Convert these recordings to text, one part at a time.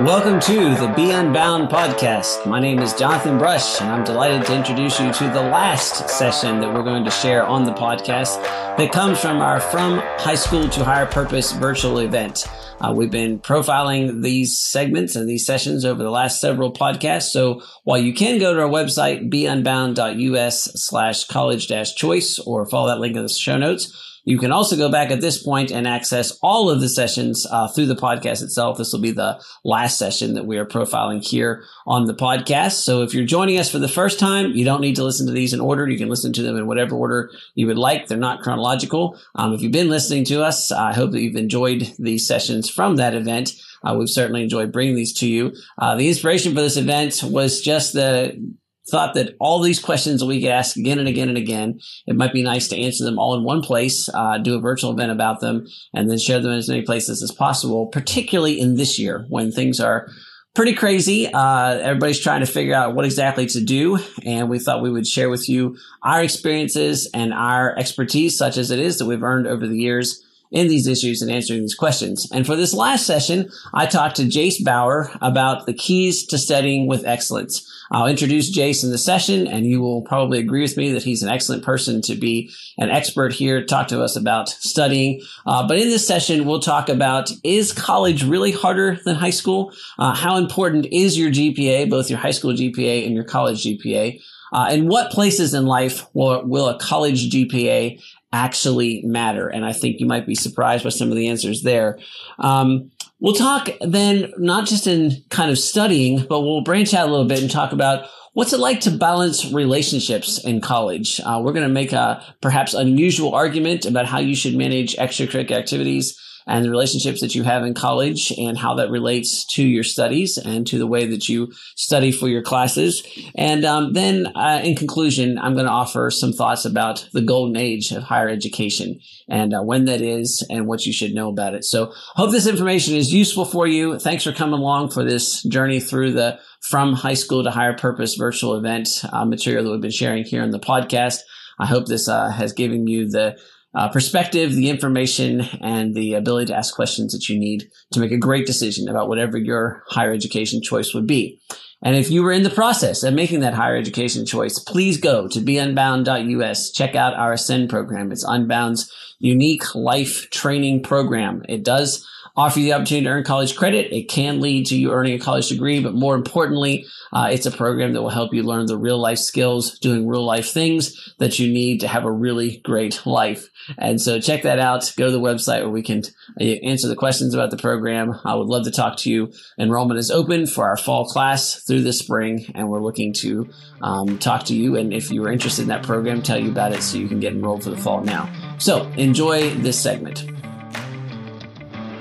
Welcome to the Be Unbound podcast. My name is Jonathan Brush, and I'm delighted to introduce you to the last session that we're going to share on the podcast that comes from our From High School to Higher Purpose virtual event. Uh, we've been profiling these segments and these sessions over the last several podcasts. So while you can go to our website, beunbound.us slash college dash choice or follow that link in the show notes, you can also go back at this point and access all of the sessions uh, through the podcast itself. This will be the last session that we are profiling here on the podcast. So if you're joining us for the first time, you don't need to listen to these in order. You can listen to them in whatever order you would like. They're not chronological. Um, if you've been listening to us, I hope that you've enjoyed these sessions from that event. Uh, we've certainly enjoyed bringing these to you. Uh, the inspiration for this event was just the thought that all these questions we get asked again and again and again, it might be nice to answer them all in one place, uh, do a virtual event about them, and then share them in as many places as possible, particularly in this year when things are pretty crazy. Uh, everybody's trying to figure out what exactly to do. And we thought we would share with you our experiences and our expertise, such as it is that we've earned over the years in these issues and answering these questions. And for this last session, I talked to Jace Bauer about the keys to studying with excellence. I'll introduce Jace in the session, and you will probably agree with me that he's an excellent person to be an expert here, talk to us about studying. Uh, but in this session, we'll talk about is college really harder than high school? Uh, how important is your GPA, both your high school GPA and your college GPA? Uh, and what places in life will, will a college GPA actually matter? And I think you might be surprised by some of the answers there. Um, we'll talk then not just in kind of studying, but we'll branch out a little bit and talk about what's it like to balance relationships in college. Uh, we're going to make a perhaps unusual argument about how you should manage extracurricular activities and the relationships that you have in college and how that relates to your studies and to the way that you study for your classes. And um, then, uh, in conclusion, I'm going to offer some thoughts about the golden age of higher education and uh, when that is and what you should know about it. So, hope this information is useful for you. Thanks for coming along for this journey through the From High School to Higher Purpose virtual event uh, material that we've been sharing here in the podcast. I hope this uh, has given you the uh, perspective, the information, and the ability to ask questions that you need to make a great decision about whatever your higher education choice would be. And if you were in the process of making that higher education choice, please go to beunbound.us. Check out our Ascend program. It's Unbound's unique life training program. It does offer you the opportunity to earn college credit. It can lead to you earning a college degree, but more importantly, uh, it's a program that will help you learn the real life skills, doing real life things that you need to have a really great life. And so check that out. Go to the website where we can uh, answer the questions about the program. I would love to talk to you. Enrollment is open for our fall class through the spring, and we're looking to um, talk to you. And if you are interested in that program, tell you about it so you can get enrolled for the fall now. So enjoy this segment.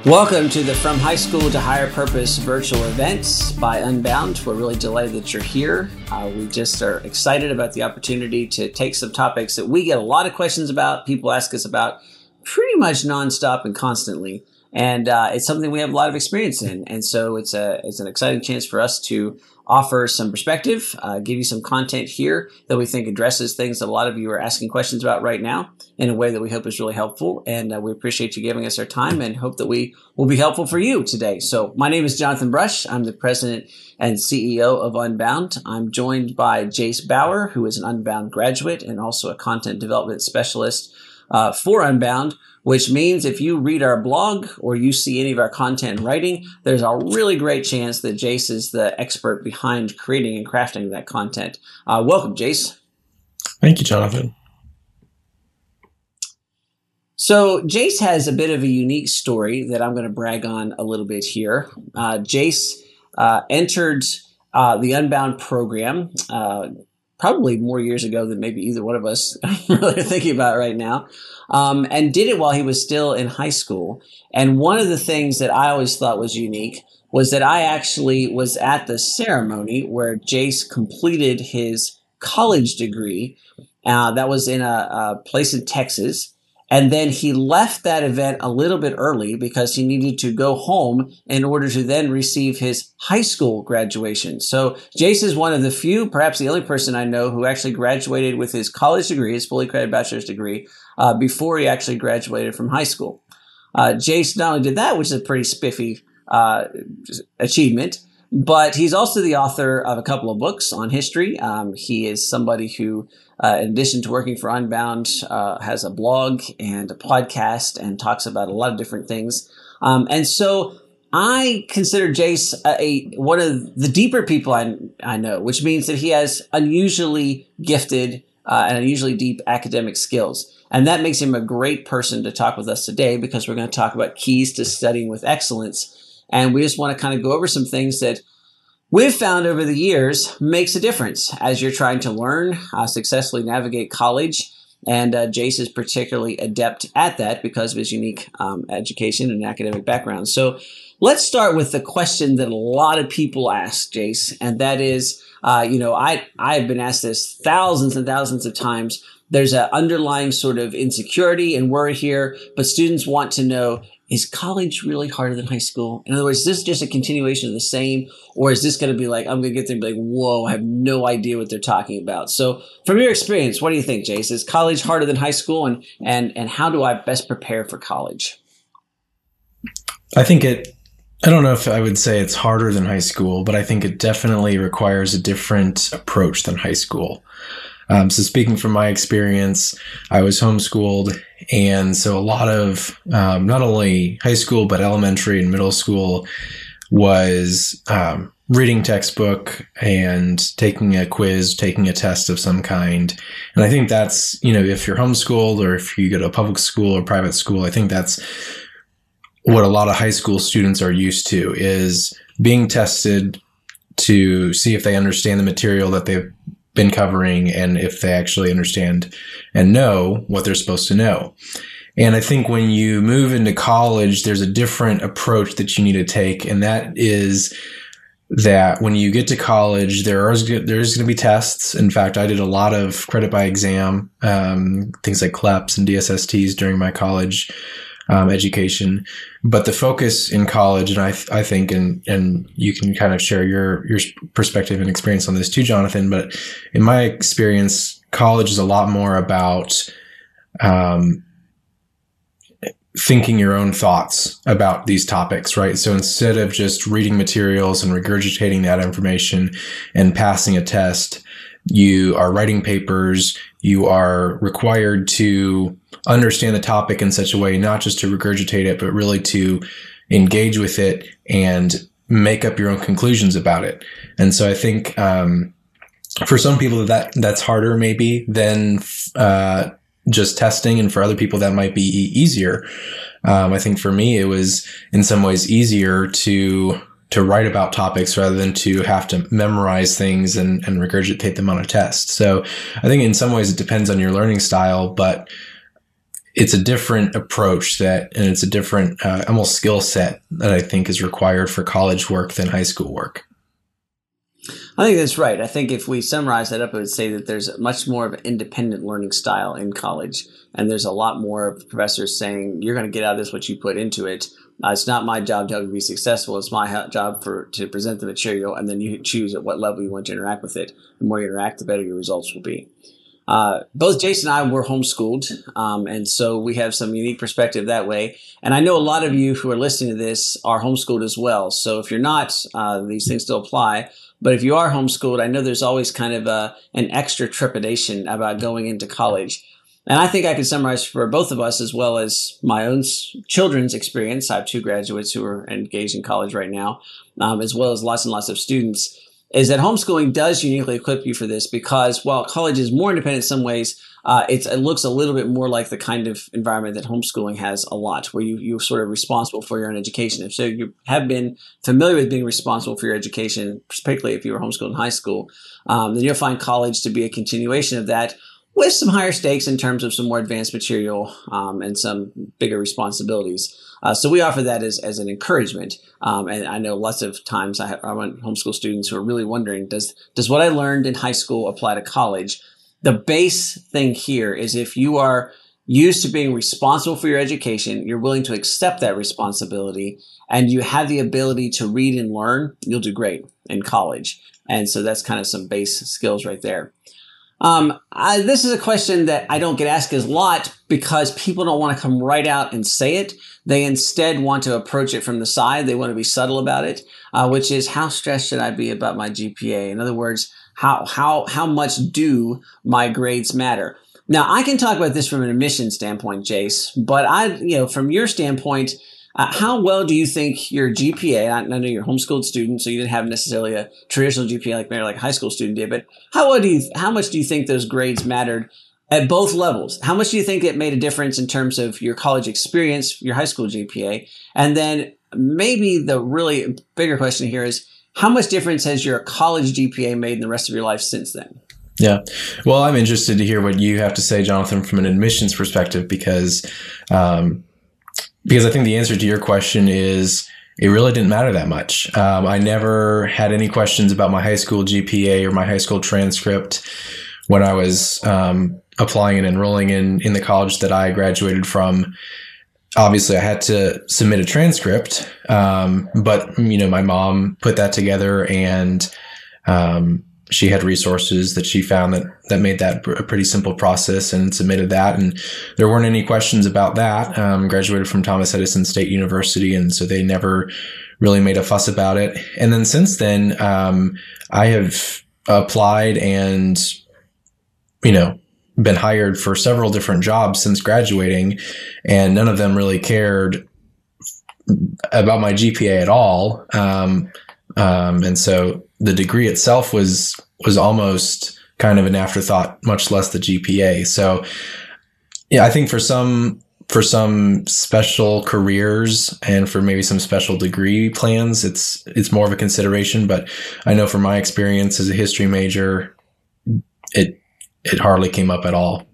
Welcome to the From High School to Higher Purpose virtual events by Unbound. We're really delighted that you're here. Uh, we just are excited about the opportunity to take some topics that we get a lot of questions about, people ask us about pretty much nonstop and constantly. And uh, it's something we have a lot of experience in. And so it's, a, it's an exciting chance for us to offer some perspective, uh, give you some content here that we think addresses things that a lot of you are asking questions about right now in a way that we hope is really helpful. And uh, we appreciate you giving us our time and hope that we will be helpful for you today. So my name is Jonathan Brush. I'm the president and CEO of Unbound. I'm joined by Jace Bauer, who is an Unbound graduate and also a content development specialist uh, for Unbound which means if you read our blog or you see any of our content writing, there's a really great chance that Jace is the expert behind creating and crafting that content. Uh, welcome, Jace. Thank you, Jonathan. So, Jace has a bit of a unique story that I'm going to brag on a little bit here. Uh, Jace uh, entered uh, the Unbound program uh, probably more years ago than maybe either one of us really thinking about right now um, and did it while he was still in high school. And one of the things that I always thought was unique was that I actually was at the ceremony where Jace completed his college degree. Uh, that was in a, a place in Texas. And then he left that event a little bit early because he needed to go home in order to then receive his high school graduation. So Jace is one of the few, perhaps the only person I know who actually graduated with his college degree, his fully credited bachelor's degree, uh, before he actually graduated from high school. Uh, Jace not only did that, which is a pretty spiffy uh, achievement. But he's also the author of a couple of books on history. Um, he is somebody who, uh, in addition to working for Unbound, uh, has a blog and a podcast and talks about a lot of different things. Um, and so I consider Jace a, a, one of the deeper people I, I know, which means that he has unusually gifted uh, and unusually deep academic skills. And that makes him a great person to talk with us today because we're going to talk about keys to studying with excellence and we just want to kind of go over some things that we've found over the years makes a difference as you're trying to learn, uh, successfully navigate college. And uh, Jace is particularly adept at that because of his unique um, education and academic background. So let's start with the question that a lot of people ask, Jace, and that is, uh, you know, I I've been asked this thousands and thousands of times. There's an underlying sort of insecurity and worry here, but students want to know is college really harder than high school? In other words, is this just a continuation of the same, or is this going to be like, I'm going to get there and be like, whoa, I have no idea what they're talking about. So from your experience, what do you think, Jace? Is college harder than high school and, and, and how do I best prepare for college? I think it, I don't know if I would say it's harder than high school, but I think it definitely requires a different approach than high school. Um, so speaking from my experience, I was homeschooled. And so a lot of um, not only high school, but elementary and middle school was um, reading textbook and taking a quiz, taking a test of some kind. And I think that's, you know, if you're homeschooled or if you go to a public school or private school, I think that's what a lot of high school students are used to is being tested to see if they understand the material that they've been covering and if they actually understand and know what they're supposed to know. And I think when you move into college, there's a different approach that you need to take. And that is that when you get to college, there is there's going to be tests. In fact, I did a lot of credit by exam, um, things like CLEPs and DSSTs during my college um, education. But the focus in college, and I, th- I think, and and you can kind of share your your perspective and experience on this too, Jonathan. But in my experience, college is a lot more about um, thinking your own thoughts about these topics, right? So instead of just reading materials and regurgitating that information and passing a test, you are writing papers, you are required to understand the topic in such a way, not just to regurgitate it, but really to engage with it and make up your own conclusions about it. And so I think, um, for some people that that's harder maybe than, uh, just testing. And for other people that might be easier. Um, I think for me, it was in some ways easier to to write about topics rather than to have to memorize things and, and regurgitate them on a test. So I think in some ways it depends on your learning style, but it's a different approach that, and it's a different uh, almost skill set that I think is required for college work than high school work. I think that's right. I think if we summarize that up, I would say that there's much more of an independent learning style in college. And there's a lot more of professors saying, you're going to get out of this what you put into it. Uh, it's not my job to help you be successful. It's my job for to present the material, and then you choose at what level you want to interact with it. The more you interact, the better your results will be. Uh, both Jason and I were homeschooled, um, and so we have some unique perspective that way. And I know a lot of you who are listening to this are homeschooled as well. So if you're not, uh, these things still apply. But if you are homeschooled, I know there's always kind of a, an extra trepidation about going into college. And I think I can summarize for both of us as well as my own children's experience. I have two graduates who are engaged in college right now, um, as well as lots and lots of students. Is that homeschooling does uniquely equip you for this because while college is more independent in some ways, uh, it looks a little bit more like the kind of environment that homeschooling has a lot, where you, you're sort of responsible for your own education. If so you have been familiar with being responsible for your education, particularly if you were homeschooled in high school, um, then you'll find college to be a continuation of that with some higher stakes in terms of some more advanced material um, and some bigger responsibilities. Uh, so we offer that as, as an encouragement. Um, and I know lots of times I, have, I want homeschool students who are really wondering, does, does what I learned in high school apply to college? The base thing here is if you are used to being responsible for your education, you're willing to accept that responsibility, and you have the ability to read and learn, you'll do great in college. And so that's kind of some base skills right there. Um, I, this is a question that I don't get asked as a lot because people don't want to come right out and say it. They instead want to approach it from the side. They want to be subtle about it, uh, which is how stressed should I be about my GPA? In other words, how how how much do my grades matter? Now, I can talk about this from an admission standpoint, Jace, but I, you know, from your standpoint, uh, how well do you think your GPA? I, know you're homeschooled student, so you didn't have necessarily a traditional GPA like maybe like a high school student did. But how well do you? How much do you think those grades mattered at both levels? How much do you think it made a difference in terms of your college experience, your high school GPA, and then maybe the really bigger question here is how much difference has your college GPA made in the rest of your life since then? Yeah. Well, I'm interested to hear what you have to say, Jonathan, from an admissions perspective, because um, because I think the answer to your question is it really didn't matter that much. Um, I never had any questions about my high school GPA or my high school transcript when I was um, applying and enrolling in in the college that I graduated from. Obviously, I had to submit a transcript, um, but you know, my mom put that together and um, she had resources that she found that that made that a pretty simple process and submitted that. And there weren't any questions about that. Um, graduated from thomas edison state university and so they never really made a fuss about it. And then since then um, i have applied and you know been hired for several different jobs since graduating and none of them really cared about my gpa at all. Um, um, and so the degree itself was was almost kind of an afterthought, much less the GPA. So, yeah, I think for some for some special careers and for maybe some special degree plans, it's it's more of a consideration. But I know from my experience as a history major, it it hardly came up at all.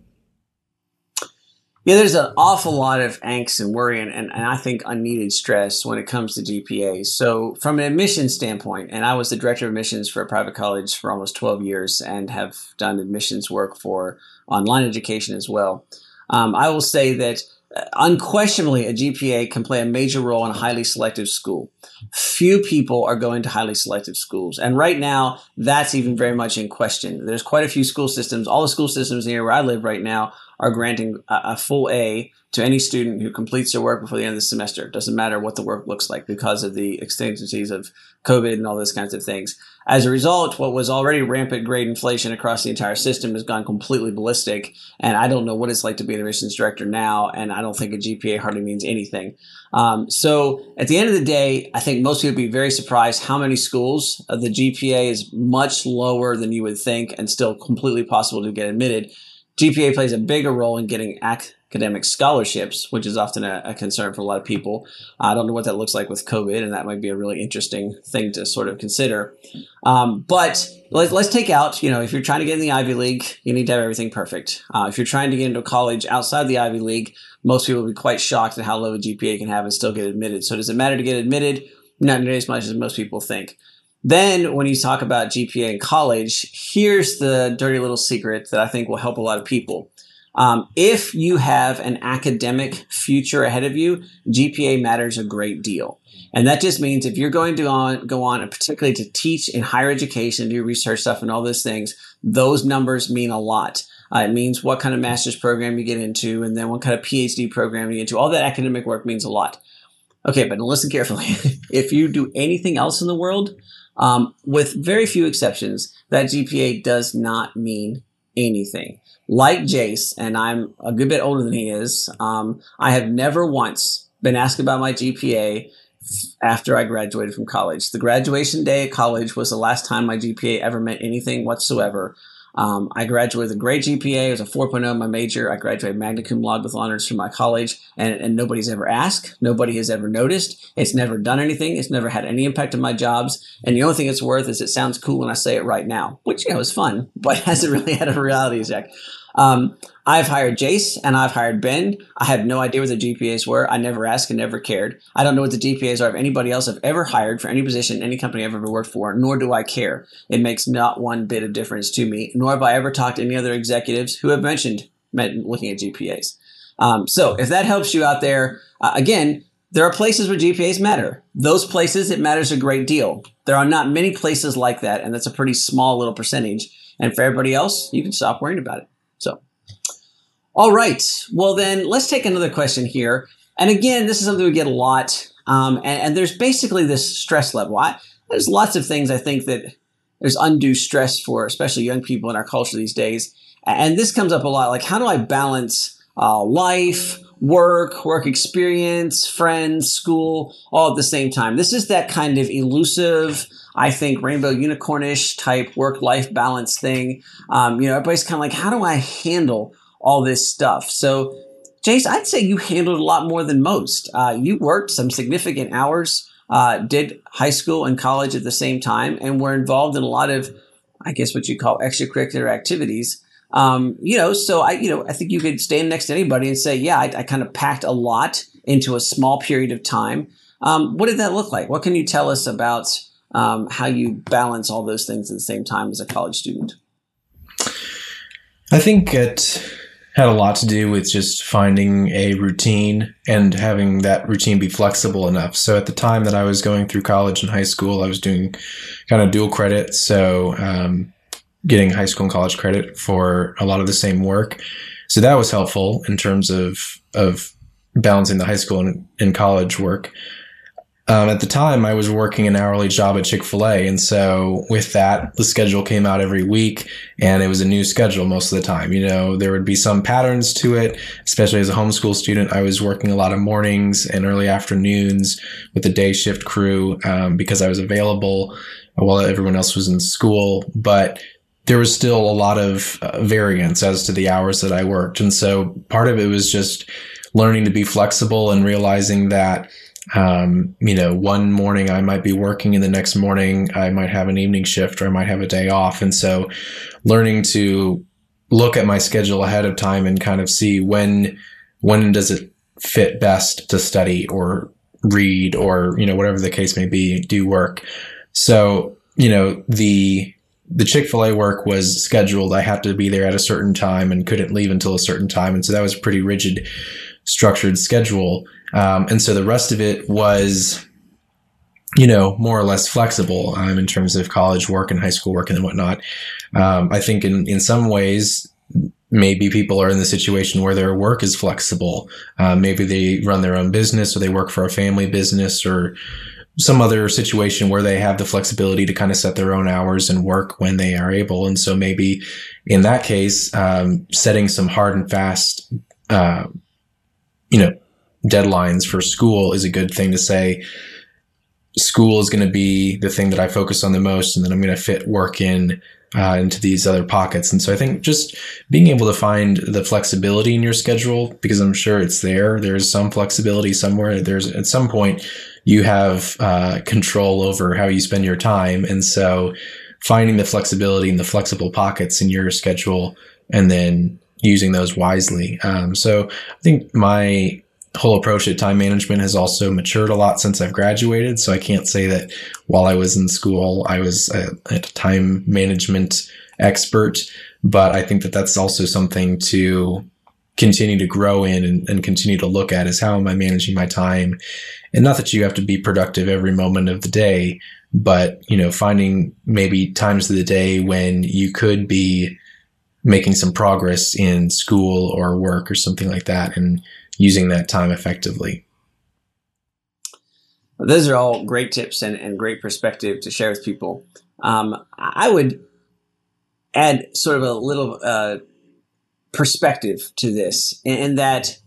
Yeah, there's an awful lot of angst and worry and, and, and, I think unneeded stress when it comes to GPA. So, from an admissions standpoint, and I was the director of admissions for a private college for almost 12 years and have done admissions work for online education as well. Um, I will say that uh, unquestionably a GPA can play a major role in a highly selective school. Few people are going to highly selective schools. And right now, that's even very much in question. There's quite a few school systems, all the school systems here where I live right now are granting a, a, full A to any student who completes their work before the end of the semester. It doesn't matter what the work looks like because of the exigencies of COVID and all those kinds of things. As a result, what was already rampant grade inflation across the entire system has gone completely ballistic. And I don't know what it's like to be an admissions director now. And I don't think a GPA hardly means anything. Um, so at the end of the day, I think most people would be very surprised how many schools uh, the GPA is much lower than you would think and still completely possible to get admitted. GPA plays a bigger role in getting academic scholarships, which is often a, a, concern for a lot of people. I don't know what that looks like with COVID, and that might be a really interesting thing to sort of consider. Um, but let, us take out, you know, if you're trying to get in the Ivy League, you need to have everything perfect. Uh, if you're trying to get into college outside the Ivy League, most people will be quite shocked at how low a GPA can have and still get admitted. So does it matter to get admitted? Not nearly as much as most people think. Then, when you talk about GPA in college, here's the dirty little secret that I think will help a lot of people. Um, if you have an academic future ahead of you, GPA matters a great deal. And that just means if you're going to on, go on, and particularly to teach in higher education, do research stuff and all those things, those numbers mean a lot. Uh, it means what kind of master's program you get into, and then what kind of PhD program you get into. All that academic work means a lot. Okay, but listen carefully. if you do anything else in the world, um, with very few exceptions, that GPA does not mean anything. Like Jace, and I'm a good bit older than he is, um, I have never once been asked about my GPA after I graduated from college. The graduation day at college was the last time my GPA ever meant anything whatsoever. Um, I graduated with a great GPA. It was a 4.0 in my major. I graduated magna cum laude with honors from my college, and, and nobody's ever asked. Nobody has ever noticed. It's never done anything. It's never had any impact on my jobs. And the only thing it's worth is it sounds cool when I say it right now, which, you know, is fun, but hasn't really had a reality check. Um, I've hired Jace and I've hired Ben. I have no idea what the GPAs were. I never asked and never cared. I don't know what the GPAs are of anybody else I've ever hired for any position, any company I've ever worked for, nor do I care. It makes not one bit of difference to me, nor have I ever talked to any other executives who have mentioned looking at GPAs. Um, so if that helps you out there, uh, again, there are places where GPAs matter. Those places, it matters a great deal. There are not many places like that, and that's a pretty small little percentage. And for everybody else, you can stop worrying about it. So, all right. Well, then let's take another question here. And again, this is something we get a lot. Um, and, and, there's basically this stress level. I, there's lots of things I think that there's undue stress for, especially young people in our culture these days. And this comes up a lot. Like, how do I balance uh, life, work, work experience, friends, school, all at the same time? This is that kind of elusive, I think, rainbow unicornish type work life balance thing. Um, you know, everybody's kind of like, how do I handle all this stuff? So, Jace, I'd say you handled a lot more than most. Uh, you worked some significant hours, uh, did high school and college at the same time, and were involved in a lot of, I guess, what you call extracurricular activities. Um, you know, so I, you know, I think you could stand next to anybody and say, yeah, I, I kind of packed a lot into a small period of time. Um, what did that look like? What can you tell us about um, how you balance all those things at the same time as a college student? I think it had a lot to do with just finding a routine and having that routine be flexible enough. So at the time that I was going through college and high school, I was doing kind of dual credit. So um, getting high school and college credit for a lot of the same work. So that was helpful in terms of of balancing the high school and, and college work. Um, at the time, I was working an hourly job at Chick fil A. And so with that, the schedule came out every week and it was a new schedule most of the time. You know, there would be some patterns to it, especially as a homeschool student. I was working a lot of mornings and early afternoons with the day shift crew um, because I was available while everyone else was in school. But there was still a lot of uh, variance as to the hours that I worked. And so part of it was just learning to be flexible and realizing that, um, you know, one morning I might be working and the next morning I might have an evening shift or I might have a day off. And so learning to look at my schedule ahead of time and kind of see when, when does it fit best to study or read or, you know, whatever the case may be, do work. So, you know, the, the Chick fil A work was scheduled. I had to be there at a certain time and couldn't leave until a certain time. And so that was a pretty rigid, structured schedule. Um, and so the rest of it was, you know, more or less flexible um, in terms of college work and high school work and whatnot. Um, I think in, in some ways, maybe people are in the situation where their work is flexible. Uh, maybe they run their own business or they work for a family business or some other situation where they have the flexibility to kind of set their own hours and work when they are able. And so maybe in that case, um, setting some hard and fast, uh, you know, deadlines for school is a good thing to say. School is going to be the thing that I focus on the most, and then I'm going to fit work in uh, into these other pockets. And so I think just being able to find the flexibility in your schedule, because I'm sure it's there. There's some flexibility somewhere. There's at some point you have uh, control over how you spend your time. And so finding the flexibility and the flexible pockets in your schedule and then using those wisely. Um, so I think my whole approach at time management has also matured a lot since I've graduated. So I can't say that while I was in school, I was a, a time management expert, but I think that that's also something to continue to grow in and, and, continue to look at is how am I managing my time? And not that you have to be productive every moment of the day, but you know, finding maybe times of the day when you could be making some progress in school or work or something like that and using that time effectively. Those are all great tips and, and great perspective to share with people. Um, I would add sort of a little uh, perspective to this in that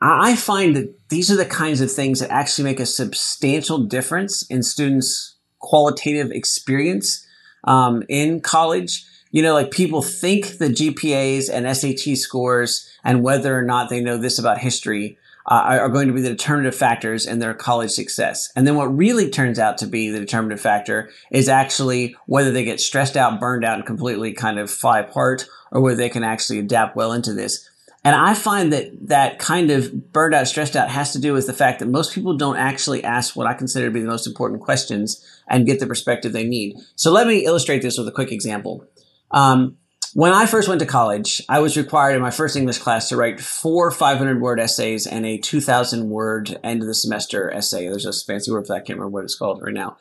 I find that these are the kinds of things that actually make a substantial difference in students' qualitative experience um, in college. You know, like people think the GPAs and SAT scores and whether or not they know this about history uh, are going to be the determinative factors in their college success. And then what really turns out to be the determinative factor is actually whether they get stressed out, burned out, and completely kind of fly apart, or whether they can actually adapt well into this. And I find that that kind of burned out, stressed out has to do with the fact that most people don't actually ask what I consider to be the most important questions and get the perspective they need. So let me illustrate this with a quick example. Um, when I first went to college, I was required in my first English class to write four 500 word essays and a 2,000 word end of the semester essay. There's a fancy word for that. I can't remember what it's called right now.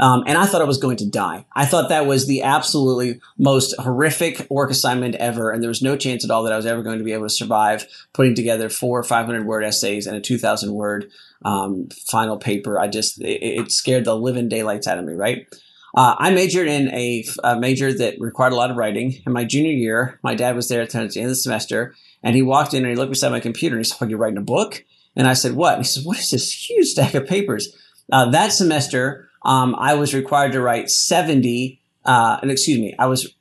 Um, and I thought I was going to die. I thought that was the absolutely most horrific work assignment ever. And there was no chance at all that I was ever going to be able to survive putting together four 500 word essays and a 2000 word um, final paper. I just, it, it, scared the living daylights out of me, right? Uh, I majored in a, a, major that required a lot of writing. In my junior year, my dad was there at the end of the semester and he walked in and he looked beside my computer and he said, Are you writing a book? And I said, What? And he said, What is this huge stack of papers? Uh, that semester, um, I was required to write 70, uh, and excuse me, I was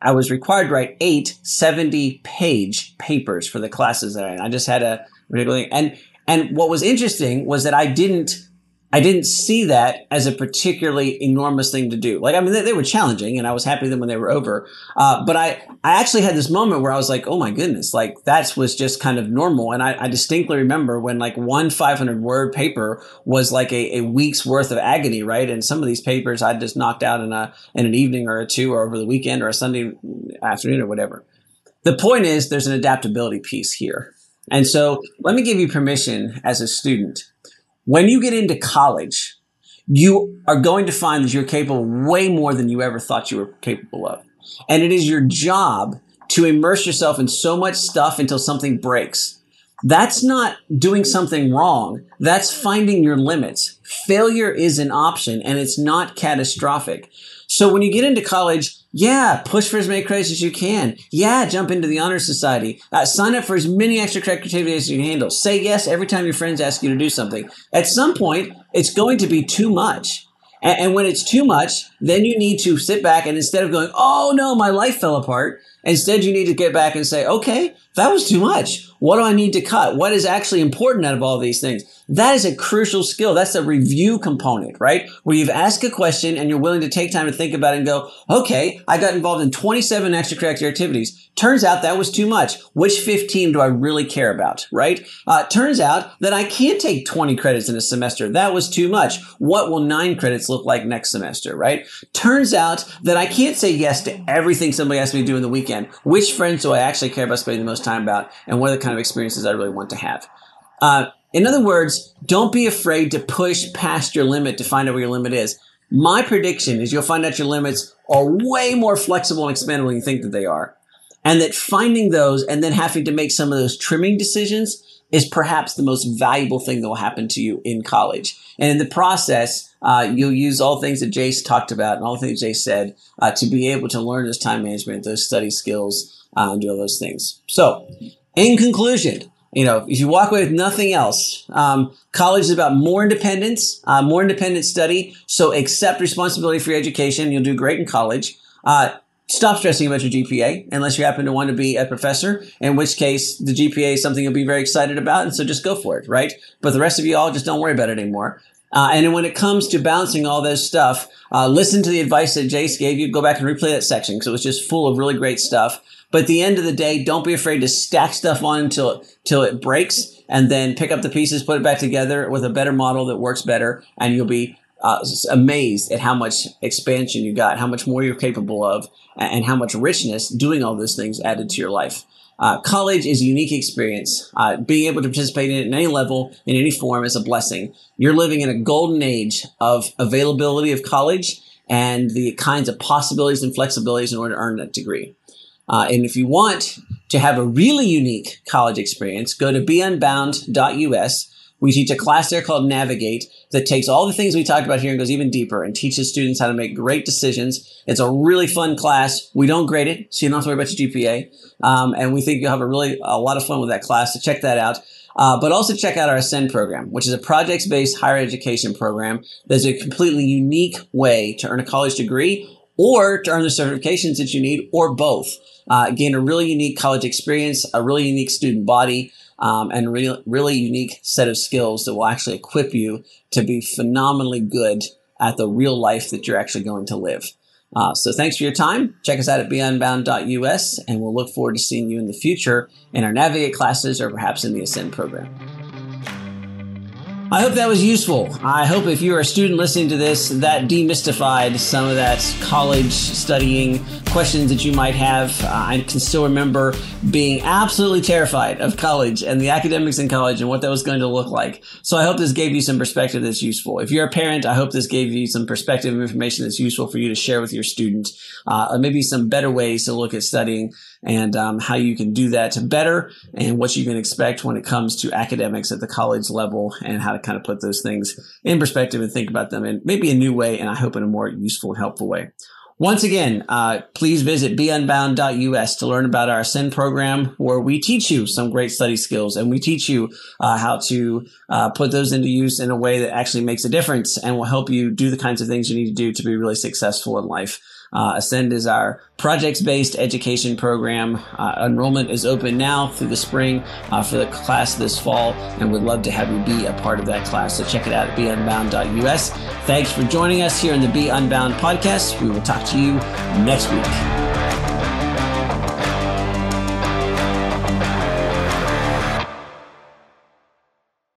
I was required to write eight 70 page papers for the classes that I, I just had a and, and what was interesting was that I didn't I didn't see that as a particularly enormous thing to do. Like, I mean, they, they were challenging and I was happy with them when they were over. Uh, but I, I actually had this moment where I was like, oh my goodness, like that was just kind of normal. And I, I distinctly remember when like one 500 word paper was like a, a, week's worth of agony, right? And some of these papers I just knocked out in a, in an evening or a two or over the weekend or a Sunday afternoon or whatever. The point is there's an adaptability piece here. And so let me give you permission as a student when you get into college, you are going to find that you're capable way more than you ever thought you were capable of. And it is your job to immerse yourself in so much stuff until something breaks. That's not doing something wrong. That's finding your limits. Failure is an option and it's not catastrophic. So when you get into college, yeah, push for as many credits as you can. Yeah, jump into the honor society. Uh, sign up for as many extracurricular activities as you can handle. Say yes every time your friends ask you to do something. At some point, it's going to be too much. And, and when it's too much, then you need to sit back and instead of going, oh no, my life fell apart, instead you need to get back and say, okay, that was too much. What do I need to cut? What is actually important out of all these things? That is a crucial skill. That's a review component, right? Where you've asked a question and you're willing to take time to think about it and go, okay, I got involved in 27 extracurricular activities. Turns out that was too much. Which 15 do I really care about, right? Uh, turns out that I can't take 20 credits in a semester. That was too much. What will nine credits look like next semester, right? Turns out that I can't say yes to everything somebody asks me to do in the weekend. Which friends do I actually care about spending the most time about and what are the kind of experiences I really want to have? Uh, in other words, don't be afraid to push past your limit to find out where your limit is. My prediction is you'll find out your limits are way more flexible and expandable than you think that they are. And that finding those and then having to make some of those trimming decisions is perhaps the most valuable thing that will happen to you in college. And in the process, uh, you'll use all things that Jace talked about and all the things Jace said uh, to be able to learn this time management, those study skills, uh, and do all those things. So, in conclusion, you know, if you walk away with nothing else, um, college is about more independence, uh, more independent study. So accept responsibility for your education. You'll do great in college. Stop stressing about your GPA unless you happen to want to be a professor, in which case the GPA is something you'll be very excited about. And so just go for it, right? But the rest of you all just don't worry about it anymore. Uh, and when it comes to balancing all this stuff, uh, listen to the advice that Jace gave you. Go back and replay that section because it was just full of really great stuff. But at the end of the day, don't be afraid to stack stuff on until until it breaks, and then pick up the pieces, put it back together with a better model that works better, and you'll be uh, amazed at how much expansion you got, how much more you're capable of, and how much richness doing all those things added to your life. Uh, college is a unique experience. Uh, being able to participate in it in any level, in any form, is a blessing. You're living in a golden age of availability of college and the kinds of possibilities and flexibilities in order to earn that degree. Uh, and if you want to have a really unique college experience, go to beunbound.us. We teach a class there called Navigate that takes all the things we talked about here and goes even deeper and teaches students how to make great decisions. It's a really fun class. We don't grade it, so you don't have to worry about your GPA. Um, and we think you'll have a really a lot of fun with that class. So check that out. Uh, but also check out our Ascend program, which is a projects-based higher education program. that's a completely unique way to earn a college degree or to earn the certifications that you need, or both. Uh, gain a really unique college experience, a really unique student body, um, and re- really unique set of skills that will actually equip you to be phenomenally good at the real life that you're actually going to live. Uh, so thanks for your time. Check us out at beunbound.us, and we'll look forward to seeing you in the future in our Navigate classes or perhaps in the Ascend program. I hope that was useful. I hope if you're a student listening to this, that demystified some of that college studying questions that you might have. Uh, I can still remember being absolutely terrified of college and the academics in college and what that was going to look like. So I hope this gave you some perspective that's useful. If you're a parent, I hope this gave you some perspective and information that's useful for you to share with your student, uh, maybe some better ways to look at studying and um, how you can do that better and what you can expect when it comes to academics at the college level and how to kind of put those things in perspective and think about them in maybe a new way and I hope in a more useful helpful way. Once again, uh, please visit beunbound.us to learn about our Ascend program, where we teach you some great study skills and we teach you uh, how to uh, put those into use in a way that actually makes a difference and will help you do the kinds of things you need to do to be really successful in life. Uh, Ascend is our projects based education program. Uh, enrollment is open now through the spring uh, for the class this fall, and we'd love to have you be a part of that class. So check it out at beunbound.us. Thanks for joining us here in the Be Unbound podcast. We will talk to you next week.